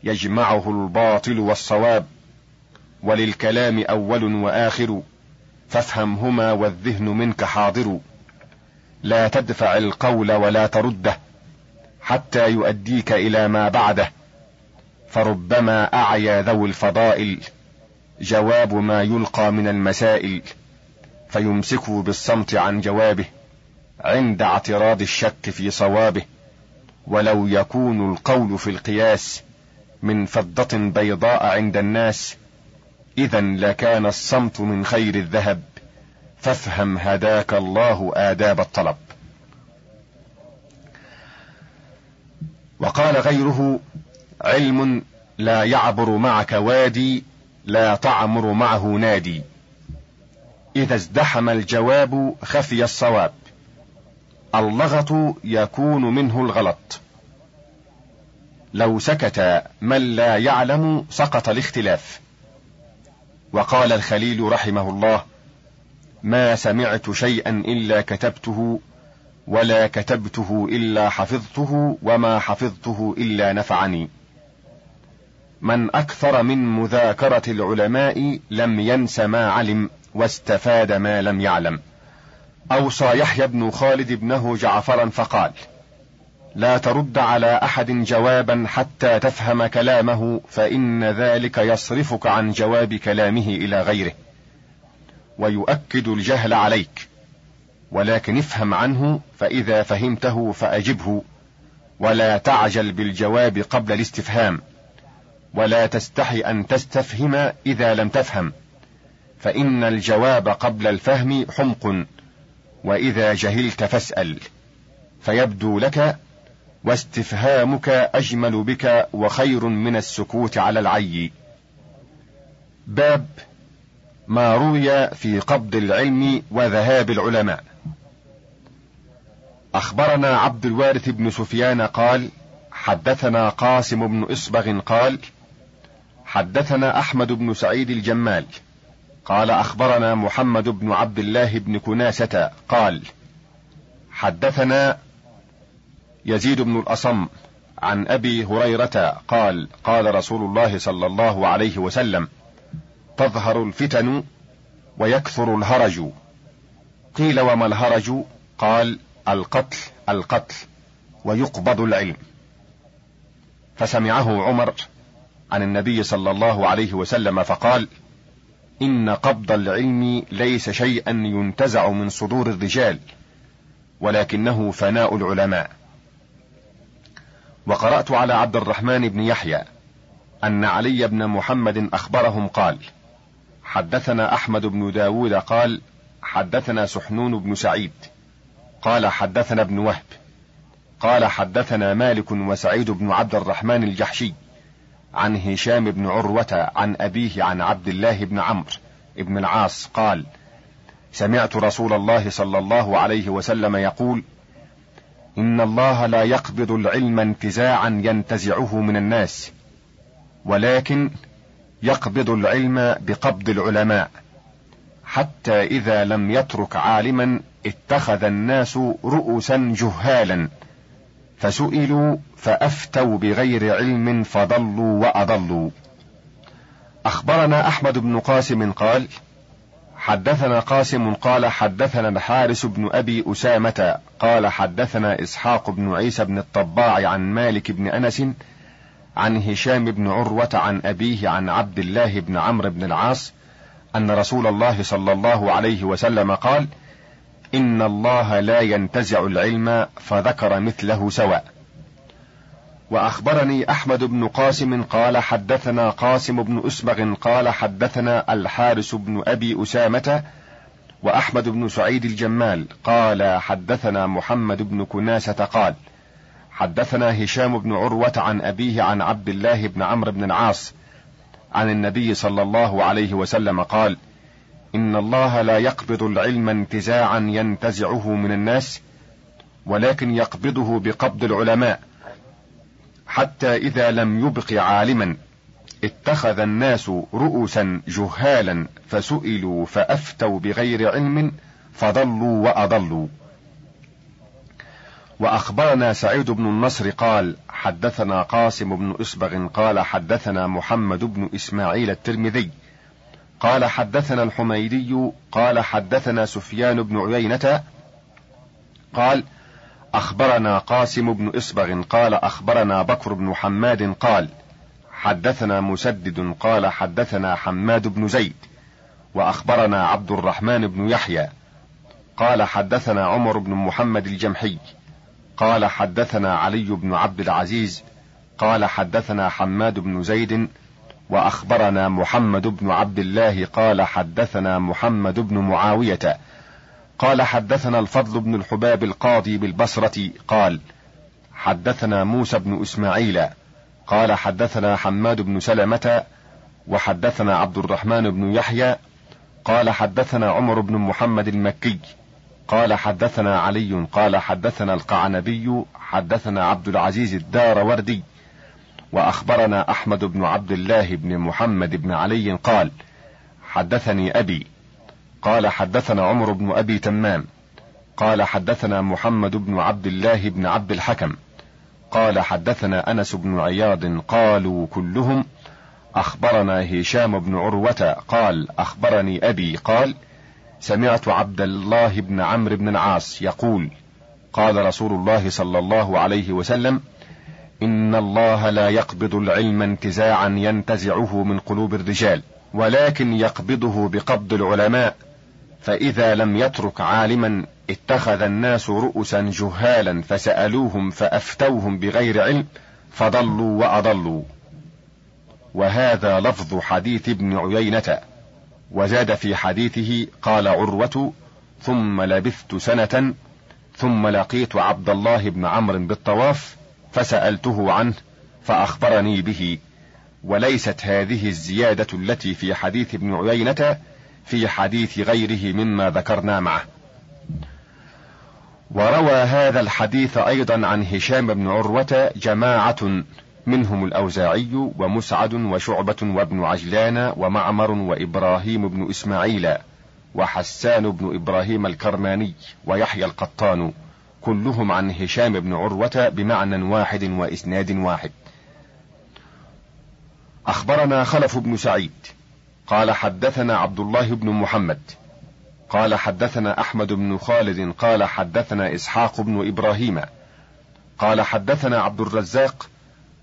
يجمعه الباطل والصواب. وللكلام أول وآخر. فافهمهما والذهن منك حاضر. لا تدفع القول ولا ترده حتى يؤديك إلى ما بعده. فربما أعيا ذوي الفضائل جواب ما يلقى من المسائل فيمسكوا بالصمت عن جوابه عند اعتراض الشك في صوابه. ولو يكون القول في القياس من فضة بيضاء عند الناس إذا لكان الصمت من خير الذهب. فافهم هداك الله آداب الطلب. وقال غيره علم لا يعبر معك وادي لا تعمر معه نادي. إذا ازدحم الجواب خفي الصواب. اللغط يكون منه الغلط. لو سكت من لا يعلم سقط الاختلاف. وقال الخليل رحمه الله ما سمعت شيئا إلا كتبته ولا كتبته إلا حفظته وما حفظته إلا نفعني. من أكثر من مذاكرة العلماء لم ينس ما علم واستفاد ما لم يعلم. أوصى يحيى بن خالد ابنه جعفرا فقال لا ترد على أحد جوابا حتى تفهم كلامه فإن ذلك يصرفك عن جواب كلامه إلى غيره. ويؤكد الجهل عليك. ولكن افهم عنه فإذا فهمته فأجبه. ولا تعجل بالجواب قبل الاستفهام. ولا تستحي أن تستفهم إذا لم تفهم. فإن الجواب قبل الفهم حمق. وإذا جهلت فاسأل. فيبدو لك واستفهامك أجمل بك وخير من السكوت على العي. باب ما روي في قبض العلم وذهاب العلماء. أخبرنا عبد الوارث بن سفيان قال حدثنا قاسم بن إصبغ قال حدثنا أحمد بن سعيد الجمال قال أخبرنا محمد بن عبد الله بن كناسة قال حدثنا يزيد بن الأصم عن أبي هريرة قال قال رسول الله صلى الله عليه وسلم تظهر الفتن ويكثر الهرج. قيل وما الهرج؟ قال القتل القتل ويقبض العلم. فسمعه عمر عن النبي صلى الله عليه وسلم فقال إن قبض العلم ليس شيئا ينتزع من صدور الرجال ولكنه فناء العلماء. وقرأت على عبد الرحمن بن يحيى أن علي بن محمد أخبرهم قال حدثنا أحمد بن داود قال حدثنا سحنون بن سعيد قال حدثنا ابن وهب قال حدثنا مالك وسعيد بن عبد الرحمن الجحشي عن هشام بن عروة عن أبيه عن عبد الله بن عمرو بن العاص قال سمعت رسول الله صلى الله عليه وسلم يقول إن الله لا يقبض العلم انتزاعا ينتزعه من الناس ولكن يقبض العلم بقبض العلماء حتى إذا لم يترك عالما اتخذ الناس رؤوسا جهالا فسئلوا فأفتوا بغير علم فضلوا وأضلوا. أخبرنا أحمد بن قاسم قال حدثنا قاسم قال حدثنا الحارس بن أبي أسامة قال حدثنا إسحاق بن عيسى بن الطباع عن مالك بن أنس عن هشام بن عروة عن أبيه عن عبد الله بن عمرو بن العاص أن رسول الله صلى الله عليه وسلم قال إن الله لا ينتزع العلم فذكر مثله سواء. وأخبرني أحمد بن قاسم قال حدثنا قاسم بن أسبغ قال حدثنا الحارس بن أبي أسامة وأحمد بن سعيد الجمال قال حدثنا محمد بن كناسة قال حدثنا هشام بن عروة عن أبيه عن عبد الله بن عمرو بن العاص عن النبي صلى الله عليه وسلم قال إن الله لا يقبض العلم انتزاعا ينتزعه من الناس ولكن يقبضه بقبض العلماء حتى إذا لم يبق عالما اتخذ الناس رؤوسا جهالا فسئلوا فأفتوا بغير علم فضلوا وأضلوا. وأخبرنا سعيد بن النصر قال حدثنا قاسم بن اسبغ قال حدثنا محمد بن إسماعيل الترمذي قال حدثنا الحميدي قال حدثنا سفيان بن عيينة قال أخبرنا قاسم بن إصبغ قال أخبرنا بكر بن حماد قال حدثنا مسدد قال حدثنا حماد بن زيد وأخبرنا عبد الرحمن بن يحيى قال حدثنا عمر بن محمد الجمحي قال حدثنا علي بن عبد العزيز قال حدثنا حماد بن زيد وأخبرنا محمد بن عبد الله قال حدثنا محمد بن معاوية قال حدثنا الفضل بن الحباب القاضي بالبصرة قال حدثنا موسى بن إسماعيل قال حدثنا حماد بن سلمة وحدثنا عبد الرحمن بن يحيى قال حدثنا عمر بن محمد المكي قال حدثنا علي قال حدثنا القعنبي حدثنا عبد العزيز الدار وردي وأخبرنا أحمد بن عبد الله بن محمد بن علي قال حدثني أبي قال حدثنا عمر بن أبي تمام قال حدثنا محمد بن عبد الله بن عبد الحكم قال حدثنا أنس بن عياض قالوا كلهم أخبرنا هشام بن عروة قال أخبرني أبي قال سمعت عبد الله بن عمرو بن العاص يقول قال رسول الله صلى الله عليه وسلم إن الله لا يقبض العلم انتزاعا ينتزعه من قلوب الرجال ولكن يقبضه بقبض العلماء. فإذا لم يترك عالما اتخذ الناس رؤسا جهالا فسألوهم فأفتوهم بغير علم فضلوا وأضلوا. وهذا لفظ حديث ابن عيينة. وزاد في حديثه قال عروة ثم لبثت سنة ثم لقيت عبد الله بن عمرو بالطواف فسألته عنه فأخبرني به. وليست هذه الزيادة التي في حديث ابن عيينة في حديث غيره مما ذكرنا معه. وروى هذا الحديث أيضا عن هشام بن عروة جماعة منهم الأوزاعي ومسعد وشعبة وابن عجلان ومعمر وإبراهيم بن إسماعيل وحسان بن إبراهيم الكرماني ويحيى القطان كلهم عن هشام بن عروة بمعنى واحد وإسناد واحد. أخبرنا خلف بن سعيد. قال حدثنا عبد الله بن محمد. قال حدثنا أحمد بن خالد قال حدثنا إسحاق بن إبراهيم. قال حدثنا عبد الرزاق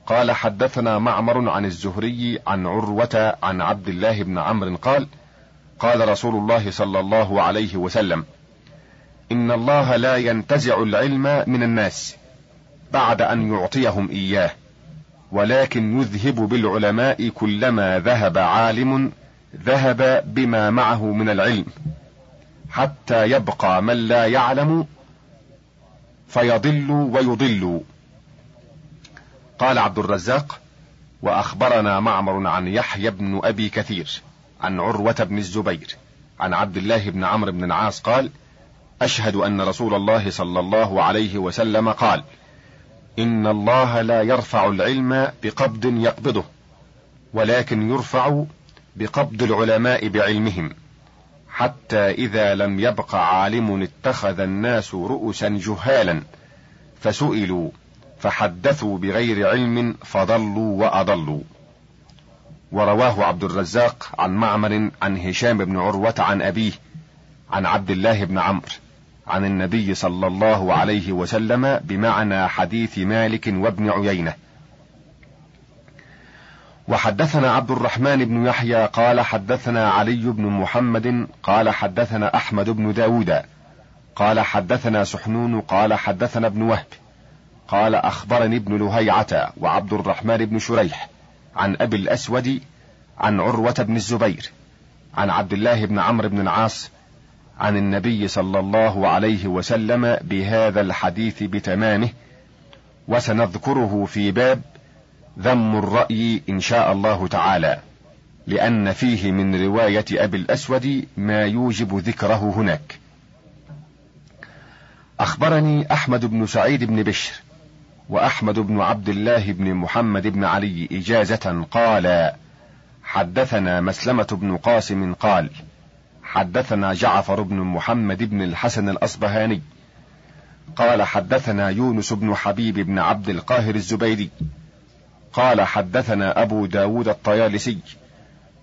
قال حدثنا معمر عن الزهري عن عروة عن عبد الله بن عمرو قال قال رسول الله صلى الله عليه وسلم إن الله لا ينتزع العلم من الناس بعد أن يعطيهم إياه ولكن يذهب بالعلماء كلما ذهب عالم ذهب بما معه من العلم حتى يبقى من لا يعلم فيضل ويضل. قال عبد الرزاق وأخبرنا معمر عن يحيى بن أبي كثير عن عروة بن الزبير عن عبد الله بن عمرو بن العاص قال أشهد أن رسول الله صلى الله عليه وسلم قال إن الله لا يرفع العلم بقبض يقبضه ولكن يرفع بقبض العلماء بعلمهم حتى إذا لم يبق عالم اتخذ الناس رؤسا جهالا فسئلوا فحدثوا بغير علم فضلوا وأضلوا. ورواه عبد الرزاق عن معمر عن هشام بن عروة عن أبيه عن عبد الله بن عمرو عن النبي صلى الله عليه وسلم بمعنى حديث مالك وابن عيينة. وحدثنا عبد الرحمن بن يحيى قال حدثنا علي بن محمد قال حدثنا أحمد بن داود قال حدثنا سحنون قال حدثنا ابن وهب قال أخبرني ابن لهيعة وعبد الرحمن بن شريح عن أبي الأسود عن عروة بن الزبير عن عبد الله بن عمرو بن العاص عن النبي صلى الله عليه وسلم بهذا الحديث بتمامه وسنذكره في باب ذم الرأي إن شاء الله تعالى لأن فيه من رواية أبي الأسود ما يوجب ذكره هناك. أخبرني أحمد بن سعيد بن بشر وأحمد بن عبد الله بن محمد بن علي إجازة قال حدثنا مسلمة بن قاسم قال حدثنا جعفر بن محمد بن الحسن الأصبهاني قال حدثنا يونس بن حبيب بن عبد القاهر الزبيدي قال حدثنا أبو داود الطيالسي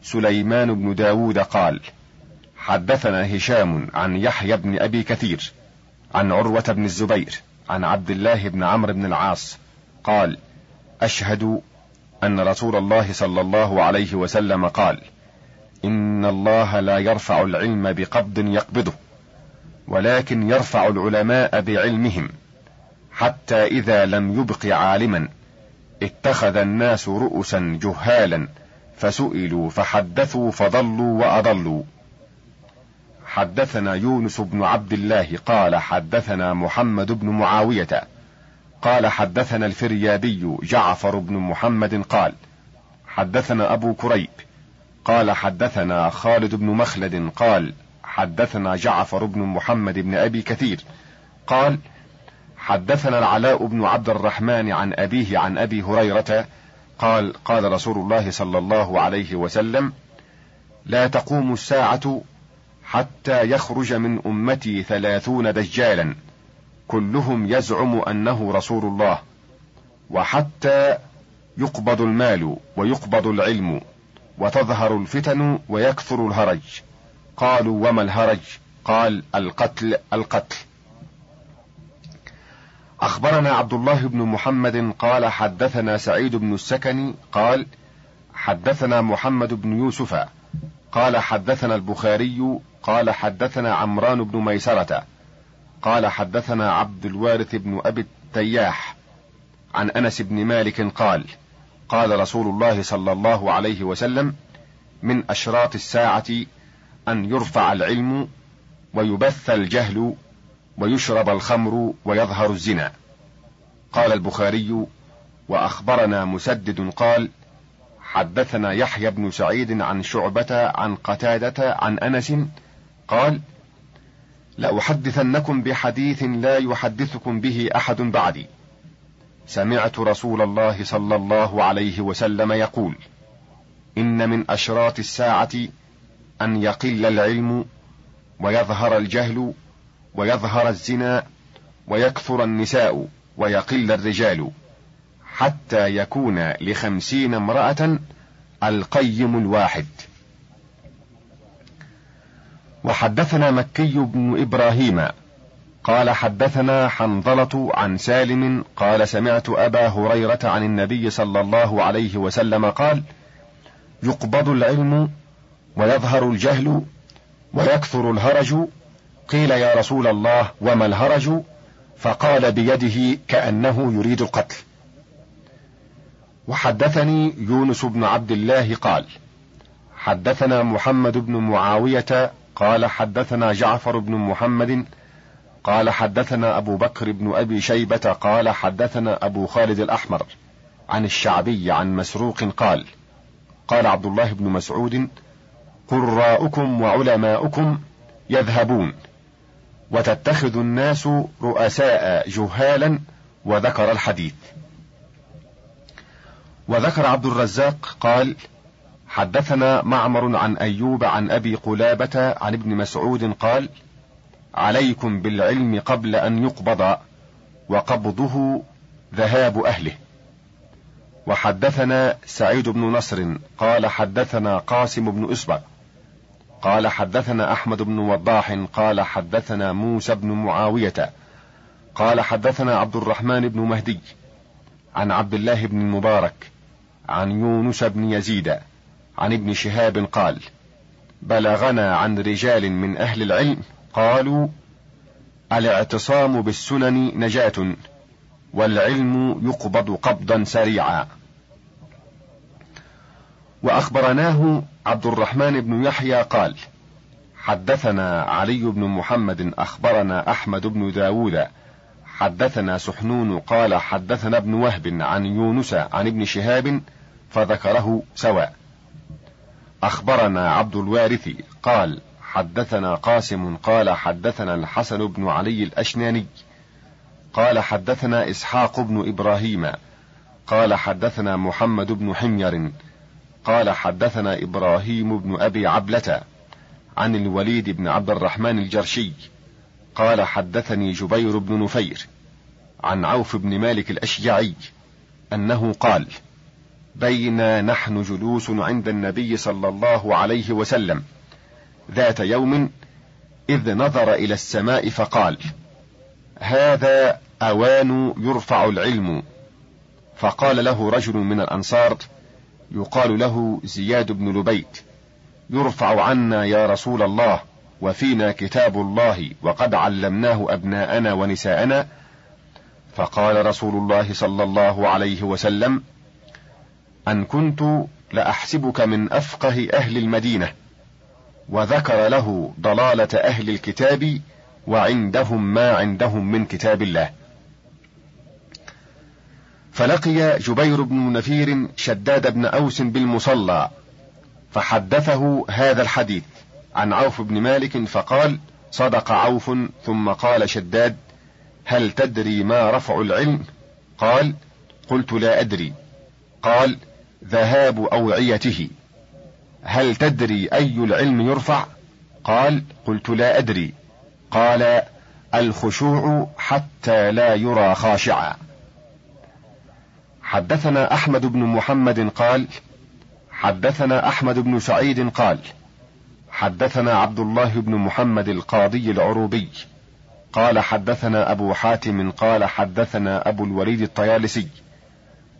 سليمان بن داود قال حدثنا هشام عن يحيى بن أبي كثير عن عروة بن الزبير عن عبد الله بن عمرو بن العاص قال أشهد أن رسول الله صلى الله عليه وسلم قال إن الله لا يرفع العلم بقبض يقبضه ولكن يرفع العلماء بعلمهم حتى إذا لم يبق عالما. اتخذ الناس رؤسا جهالا فسئلوا فحدثوا فضلوا وأضلوا. حدثنا يونس بن عبد الله قال حدثنا محمد بن معاوية قال حدثنا الفريابي جعفر بن محمد قال حدثنا أبو كريب قال حدثنا خالد بن مخلد قال حدثنا جعفر بن محمد بن أبي كثير قال حدثنا العلاء بن عبد الرحمن عن أبيه عن أبي هريرة قال قال رسول الله صلى الله عليه وسلم لا تقوم الساعة حتى يخرج من أمتي ثلاثون دجالا. كلهم يزعم أنه رسول الله وحتى يقبض المال ويقبض العلم وتظهر الفتن ويكثر الهرج. قالوا وما الهرج؟ قال القتل القتل. أخبرنا عبد الله بن محمد قال حدثنا سعيد بن السكن قال حدثنا محمد بن يوسف قال حدثنا البخاري قال حدثنا عمران بن ميسرة قال حدثنا عبد الوارث بن أبي التياح عن أنس بن مالك قال قال رسول الله صلى الله عليه وسلم من أشراط الساعة أن يرفع العلم ويبث الجهل ويشرب الخمر ويظهر الزنا قال البخاري وأخبرنا مسدد قال حدثنا يحيى بن سعيد عن شعبة عن قتادة عن أنس قال: لأحدثنكم بحديث لا يحدثكم به أحد بعدي. سمعت رسول الله صلى الله عليه وسلم يقول: إن من أشراط الساعة أن يقل العلم ويظهر الجهل ويظهر الزنا ويكثر النساء ويقل الرجال حتى يكون لخمسين امرأة القيم الواحد. وحدثنا مكي بن إبراهيم قال حدثنا حنظلة عن سالم قال سمعت أبا هريرة عن النبي صلى الله عليه وسلم قال يقبض العلم ويظهر الجهل ويكثر الهرج قيل يا رسول الله وما الهرج؟ فقال بيده كأنه يريد القتل. وحدثني يونس بن عبد الله قال حدثنا محمد بن معاوية قال حدثنا جعفر بن محمد قال حدثنا أبو بكر بن أبي شيبة قال حدثنا أبو خالد الأحمر عن الشعبي عن مسروق قال قال عبد الله بن مسعود قراؤكم وعلماؤكم يذهبون. وتتخذ الناس رؤساء جهالا وذكر الحديث. وذكر عبد الرزاق قال حدثنا معمر عن أيوب عن أبي قلابة عن ابن مسعود قال عليكم بالعلم قبل أن يقبض وقبضه ذهاب أهله. وحدثنا سعيد بن نصر قال حدثنا قاسم بن إسبق قال حدثنا أحمد بن وضاح قال حدثنا موسى بن معاوية قال حدثنا عبد الرحمن بن مهدي عن عبد الله بن المبارك عن يونس بن يزيد عن ابن شهاب قال بلغنا عن رجال من أهل العلم قالوا الاعتصام بالسنن نجاة والعلم يقبض قبضا سريعا. وأخبرناه عبد الرحمن بن يحيى قال حدثنا علي بن محمد أخبرنا أحمد بن داود حدثنا سحنون قال حدثنا ابن وهب عن يونس عن ابن شهاب فذكره سواء. أخبرنا عبد الوارث قال حدثنا قاسم قال حدثنا الحسن بن علي الأشناني قال حدثنا إسحاق بن إبراهيم قال حدثنا محمد بن حمير قال حدثنا إبراهيم بن أبي عبلة عن الوليد بن عبد الرحمن الجرشي قال حدثني جبير بن نفير عن عوف بن مالك الأشجعي أنه قال بينا نحن جلوس عند النبي صلى الله عليه وسلم ذات يوم إذ نظر إلى السماء فقال هذا أوان يرفع العلم. فقال له رجل من الأنصار يقال له زياد بن لبيت يرفع عنا يا رسول الله وفينا كتاب الله وقد علمناه أبناءنا ونساءنا. فقال رسول الله صلى الله عليه وسلم أن كنت لأحسبك من أفقه أهل المدينة وذكر له ضلالة أهل الكتاب وعندهم ما عندهم من كتاب الله. فلقي جبير بن نفير شداد بن أوس بالمصلى فحدثه هذا الحديث عن عوف بن مالك فقال صدق عوف ثم قال شداد هل تدري ما رفع العلم قال قلت لا أدري قال ذهاب أوعيته هل تدري أي العلم يرفع قال قلت لا أدري قال الخشوع حتى لا يرى خاشعا حدثنا أحمد بن محمد قال حدثنا أحمد بن سعيد قال حدثنا عبد الله بن محمد القاضي العروبي قال حدثنا أبو حاتم قال حدثنا أبو الوليد الطيالسي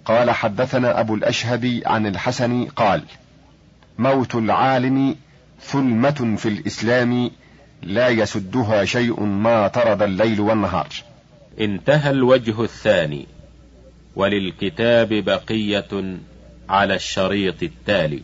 قال حدثنا أبو الاشهب عن الحسن قال موت العالم ثلمة في الإسلام لا يسدها شيء ما طرد الليل والنهار.
انتهى الوجه الثاني. وللكتاب بقية على الشريط التالي.